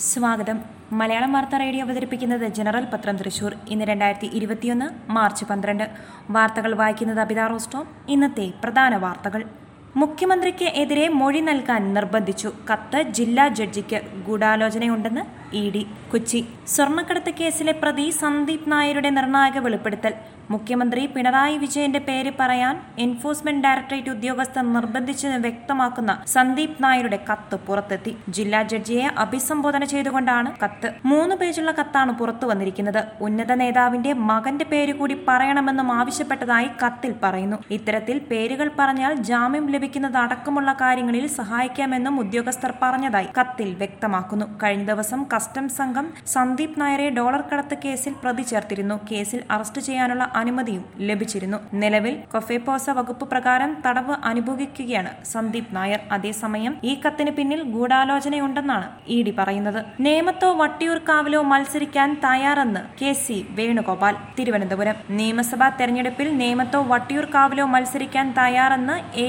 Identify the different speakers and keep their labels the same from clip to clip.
Speaker 1: സ്വാഗതം. മലയാളം വാർത്താ റേഡിയോ അവതരിപ്പിക്കുന്നത് ജനറൽ പത്രം തൃശൂർ ഇന്ന് രണ്ടായിരത്തി ഇരുപത്തിയൊന്ന് മാർച്ച് പന്ത്രണ്ട്. വാർത്തകൾ വായിക്കുന്നത് അബിത റോസ്റ്റോ. ഇന്നത്തെ പ്രധാന വാർത്തകൾ. മുഖ്യമന്ത്രിക്ക് എതിരെ മൊഴി നൽകാൻ നിർബന്ധിച്ചു. കത്ത് ജില്ലാ ജഡ്ജിക്ക് ഗൂഢാലോചനയുണ്ടെന്ന് ഇ ഡി കൊച്ചി. സ്വർണക്കടത്ത് കേസിലെ പ്രതി സന്ദീപ് നായരുടെ നിർണായക വെളിപ്പെടുത്തൽ. മുഖ്യമന്ത്രി പിണറായി വിജയന്റെ പേര് പറയാൻ എൻഫോഴ്സ്മെന്റ് ഡയറക്ടറേറ്റ് ഉദ്യോഗസ്ഥർ നിർബന്ധിച്ചെന്ന് വ്യക്തമാക്കുന്ന സന്ദീപ് നായരുടെ കത്ത് പുറത്തെത്തി. ജില്ലാ ജഡ്ജിയെ അഭിസംബോധന ചെയ്തുകൊണ്ടാണ് കത്ത്. മൂന്ന് പേജുള്ള കത്താണ് പുറത്തു വന്നിരിക്കുന്നത്. ഉന്നത നേതാവിന്റെ മകന്റെ പേര് കൂടി പറയണമെന്നും ആവശ്യപ്പെട്ടതായി കത്തിൽ പറയുന്നു. ഇത്തരത്തിൽ പേരുകൾ പറഞ്ഞാൽ ജാമ്യം ലഭിക്കുന്നത് അടക്കമുള്ള കാര്യങ്ങളിൽ സഹായിക്കാമെന്നും ഉദ്യോഗസ്ഥർ പറഞ്ഞതായി കത്തിൽ വ്യക്തമാക്കുന്നു. കഴിഞ്ഞ ദിവസം കസ്റ്റംസ് സംഘം സന്ദീപ് നായരെ ഡോളർ കടത്ത് കേസിൽ പ്രതി ചേർത്തിരുന്നു. കേസിൽ അറസ്റ്റ് ചെയ്യാനുള്ള അനുമതിയും ലഭിച്ചിരുന്നു. നിലവിൽ കൊഫേപോസ വകുപ്പ് പ്രകാരം തടവ് അനുഭവിക്കുകയാണ് സന്ദീപ് നായർ. അതേസമയം ഈ കത്തിന് പിന്നിൽ ഗൂഢാലോചനയുണ്ടെന്നാണ് ഇ ഡി പറയുന്നത്. നേമത്തോ വട്ടിയൂർക്കാവിലോ മത്സരിക്കാൻ തയ്യാറെന്ന് കെ സി വേണുഗോപാൽ. തിരുവനന്തപുരം നിയമസഭാ തെരഞ്ഞെടുപ്പിൽ നേമത്തോ വട്ടിയൂർക്കാവിലോ മത്സരിക്കാൻ തയ്യാറെന്ന് A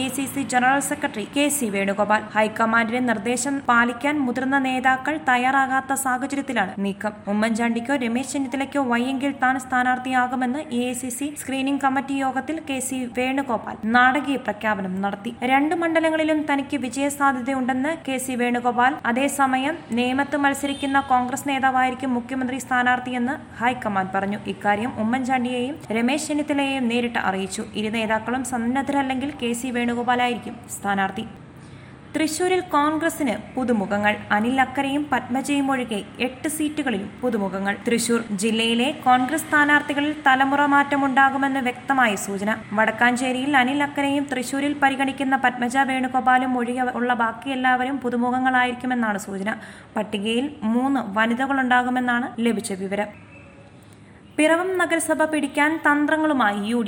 Speaker 1: general secretary K C Venugopal. ഹൈക്കമാൻഡിന്റെ നിർദ്ദേശം പാലിക്കാൻ മുതിർന്ന നേതാക്കൾ തയ്യാറാകാത്ത സാഹചര്യത്തിലാണ് നീക്കം. ഉമ്മൻചാണ്ടിക്കോ രമേശ് ചെന്നിത്തലയ്ക്കോ വയ്യെങ്കിൽ താൻ സ്ഥാനാർത്ഥിയാകുമെന്ന് A C C screening committee യോഗത്തിൽ കെ സി വേണുഗോപാൽ നാടകീയ പ്രഖ്യാപനം നടത്തി. രണ്ട് മണ്ഡലങ്ങളിലും തനിക്ക് വിജയസാധ്യതയുണ്ടെന്ന് കെ സി വേണുഗോപാൽ അതേസമയം നേമത്ത് മത്സരിക്കുന്ന കോൺഗ്രസ് നേതാവായിരിക്കും മുഖ്യമന്ത്രി സ്ഥാനാർത്ഥിയെന്ന് ഹൈക്കമാൻഡ് പറഞ്ഞു. ഇക്കാര്യം ഉമ്മൻചാണ്ടിയെയും രമേശ് ചെന്നിത്തലയെയും നേരിട്ട് അറിയിച്ചു. ഇരു നേതാക്കളും സന്നദ്ധരല്ലെങ്കിൽ കെ സി വേണുഗോപാലായിരിക്കും സ്ഥാനാർത്ഥി. തൃശൂരിൽ കോൺഗ്രസിന് പുതുമുഖങ്ങൾ. അനിൽ അക്കരയും പത്മജയും ഒഴികെ എട്ട് സീറ്റുകളിലും പുതുമുഖങ്ങൾ. തൃശൂർ ജില്ലയിലെ കോൺഗ്രസ് സ്ഥാനാർത്ഥികളിൽ തലമുറ മാറ്റമുണ്ടാകുമെന്ന് വ്യക്തമായ സൂചന. വടക്കാഞ്ചേരിയിൽ അനിൽ അക്കരയും തൃശൂരിൽ പരിഗണിക്കുന്ന പത്മജ വേണുഗോപാലും ഒഴികെ ഉള്ള ബാക്കി എല്ലാവരും പുതുമുഖങ്ങളായിരിക്കുമെന്നാണ് സൂചന. പട്ടികയിൽ മൂന്ന് വനിതകളുണ്ടാകുമെന്നാണ് ലഭിച്ച വിവരം. പിറവം നഗരസഭ പിടിക്കാൻ തന്ത്രങ്ങളുമായി യു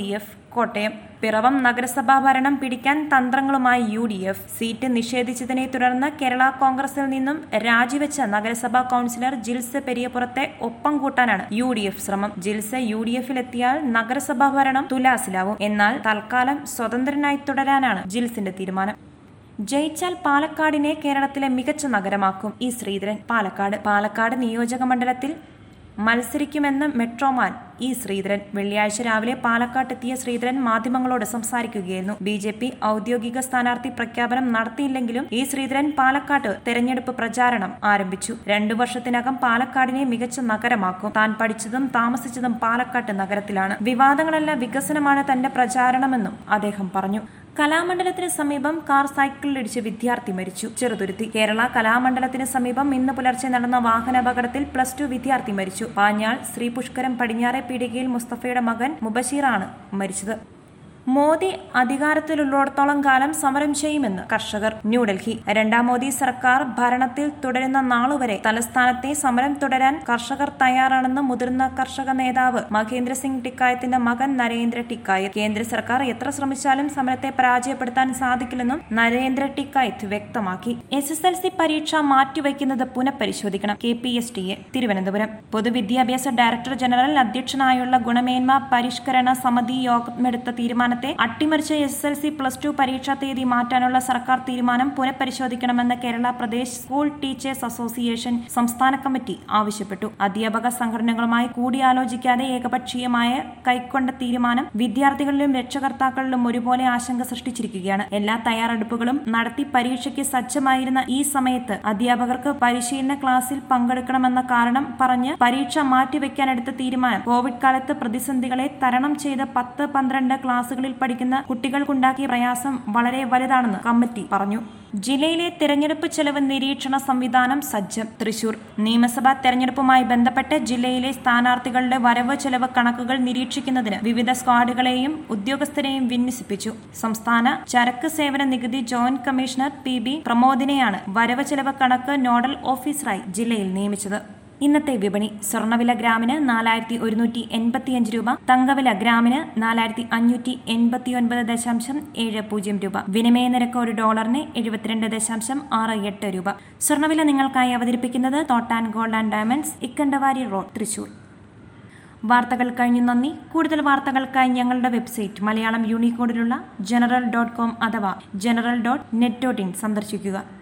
Speaker 1: കോട്ടയം. പിറവം നഗരസഭാ ഭരണം പിടിക്കാൻ തന്ത്രങ്ങളുമായി യു ഡി എഫ് സീറ്റ് നിഷേധിച്ചതിനെ തുടർന്ന് കേരള കോൺഗ്രസിൽ നിന്നും രാജിവെച്ച നഗരസഭാ കൌൺസിലർ ജിൽസ് പെരിയപുറത്തെ ഒപ്പം കൂട്ടാനാണ് യു ഡി എഫ് ശ്രമം. ജിൽസ് യു ഡി എഫിലെത്തിയാൽ നഗരസഭാ ഭരണം തുലാസിലാവും. എന്നാൽ തൽക്കാലം സ്വതന്ത്രനായി തുടരാനാണ് ജിൽസിന്റെ തീരുമാനം. ജയിച്ചാൽ പാലക്കാടിനെ കേരളത്തിലെ മികച്ച നഗരമാക്കും ഇ ശ്രീധരൻ. പാലക്കാട്. പാലക്കാട് നിയോജക മണ്ഡലത്തിൽ മത്സരിക്കുമെന്ന് മെട്രോമാൻ ഇ ശ്രീധരൻ വെള്ളിയാഴ്ച രാവിലെ പാലക്കാട്ടെത്തിയ ശ്രീധരൻ മാധ്യമങ്ങളോട് സംസാരിക്കുകയായിരുന്നു. ബി ജെ പി ഔദ്യോഗിക സ്ഥാനാർത്ഥി പ്രഖ്യാപനം നടത്തിയില്ലെങ്കിലും ഇ ശ്രീധരൻ പാലക്കാട്ട് തെരഞ്ഞെടുപ്പ് പ്രചാരണം ആരംഭിച്ചു. രണ്ടു വർഷത്തിനകം പാലക്കാടിനെ മികച്ച നഗരമാക്കും. താൻ പഠിച്ചതും താമസിച്ചതും പാലക്കാട്ട് നഗരത്തിലാണ്. വിവാദങ്ങളല്ല വികസനമാണ് തന്റെ പ്രചാരണമെന്നും അദ്ദേഹം പറഞ്ഞു. കലാമണ്ഡലത്തിന് സമീപം കാർ സൈക്കിളിലിടിച്ച് വിദ്യാർത്ഥി മരിച്ചു. ചെറുതുരുത്തി. കേരള കലാമണ്ഡലത്തിന് സമീപം ഇന്ന് പുലർച്ചെ നടന്ന വാഹനാപകടത്തിൽ പ്ലസ് ടു വിദ്യാർത്ഥി മരിച്ചു. പാഞ്ഞാൾ ശ്രീ പുഷ്കരം പടിഞ്ഞാറെ പീടികയിൽ മുസ്തഫയുടെ മകൻ മുബഷീറാണ് മരിച്ചത്. മോദി അധികാരത്തിലുള്ളിടത്തോളം കാലം സമരം ചെയ്യുമെന്ന് കർഷകർ. ന്യൂഡൽഹി. രണ്ടാം മോദി സർക്കാർ ഭരണത്തിൽ തുടരുന്ന നാളുവരെ തലസ്ഥാനത്തെ സമരം തുടരാൻ കർഷകർ തയ്യാറാണെന്ന് മുതിർന്ന കർഷക നേതാവ് മഹേന്ദ്ര സിംഗ് ടിക്കായത്തിന്റെ മകൻ നരേന്ദ്ര ടിക്കായത്ത്. കേന്ദ്ര സർക്കാർ എത്ര ശ്രമിച്ചാലും സമരത്തെ പരാജയപ്പെടുത്താൻ സാധിക്കില്ലെന്നും നരേന്ദ്ര ടിക്കായത്ത് വ്യക്തമാക്കി. എസ് എസ് എൽ സി പരീക്ഷ മാറ്റിവെക്കുന്നത് പുനഃപരിശോധിക്കണം. K P S T A. Thiruvananthapuram. പൊതുവിദ്യാഭ്യാസ ഡയറക്ടർ ജനറൽ അധ്യക്ഷനായുള്ള ഗുണമേന്മ പരിഷ്കരണ സമിതി യോഗം എടുത്ത യോഗമെടുത്ത തീരുമാനത്തെ അട്ടിമറിച്ച S L C plus two പരീക്ഷാ തീയതി മാറ്റാനുള്ള സർക്കാർ തീരുമാനം പുനഃപരിശോധിക്കണമെന്ന് Kerala Pradesh school teachers association സംസ്ഥാന കമ്മിറ്റി ആവശ്യപ്പെട്ടു. അധ്യാപക സംഘടനകളുമായി കൂടിയാലോചിക്കാതെ ഏകപക്ഷീയമായ കൈക്കൊണ്ട തീരുമാനം വിദ്യാർത്ഥികളിലും രക്ഷകർത്താക്കളിലും ഒരുപോലെ ആശങ്ക സൃഷ്ടിച്ചിരിക്കുകയാണ്. എല്ലാ തയ്യാറെടുപ്പുകളും നടത്തി പരീക്ഷയ്ക്ക് സജ്ജമായിരുന്ന ഈ സമയത്ത് അധ്യാപകർക്ക് പരിശീലന ക്ലാസ്സിൽ പങ്കെടുക്കണമെന്ന കാരണം പറഞ്ഞ് പരീക്ഷ മാറ്റിവെക്കാനെടുത്ത തീരുമാനം കോവിഡ് കാലത്ത് പ്രതിസന്ധികളെ തരണം ചെയ്ത് പത്ത് പന്ത്രണ്ട് ക്ലാസുകളിൽ പഠിക്കുന്ന കുട്ടികൾക്കുണ്ടാക്കിയ പ്രയാസം വളരെ വലുതാണെന്ന് കമ്മിറ്റി പറഞ്ഞു. ജില്ലയിലെ തെരഞ്ഞെടുപ്പ് ചെലവ് നിരീക്ഷണ സംവിധാനം സജ്ജം. തൃശൂർ നിയമസഭാ തെരഞ്ഞെടുപ്പുമായി ബന്ധപ്പെട്ട് ജില്ലയിലെ സ്ഥാനാർത്ഥികളുടെ വരവ് ചെലവ് കണക്കുകൾ നിരീക്ഷിക്കുന്നതിന് വിവിധ സ്ക്വാഡുകളെയും ഉദ്യോഗസ്ഥരെയും വിന്യസിപ്പിച്ചു. സംസ്ഥാന ചരക്ക് സേവന നികുതി ജോയിന്റ് കമ്മീഷണർ പി ബി പ്രമോദിനെയാണ് വരവ് ചെലവ് കണക്ക് നോഡൽ ഓഫീസറായി ജില്ലയിൽ നിയമിച്ചത്. ഇന്നത്തെ വിപണി സ്വർണവില ഗ്രാമിന് നാലായിരത്തി ഒരുന്നൂറ്റി എൺപത്തിയഞ്ച് രൂപ തങ്കവില ഗ്രാമിന് നാലായിരത്തി അഞ്ഞൂറ്റി എൺപത്തി ഒൻപത് ദശാംശം ഏഴ് പൂജ്യം രൂപ വിനിമയ നിരക്ക് ഒരു ഡോളറിന് എഴുപത്തിരണ്ട് ദശാംശം ആറ് എട്ട് രൂപ. സ്വർണവില നിങ്ങൾക്കായി അവതരിപ്പിക്കുന്നത് Thottan gold and diamonds Ikkandawari road Thrissur. വാർത്തകൾ കഴിഞ്ഞു നന്ദി. കൂടുതൽ വാർത്തകൾക്കായി ഞങ്ങളുടെ വെബ്സൈറ്റ് മലയാളം യൂണിക്കോഡിലുള്ള ജനറൽ ഡോട്ട് കോം അഥവാ general dot net dot in സന്ദർശിക്കുക.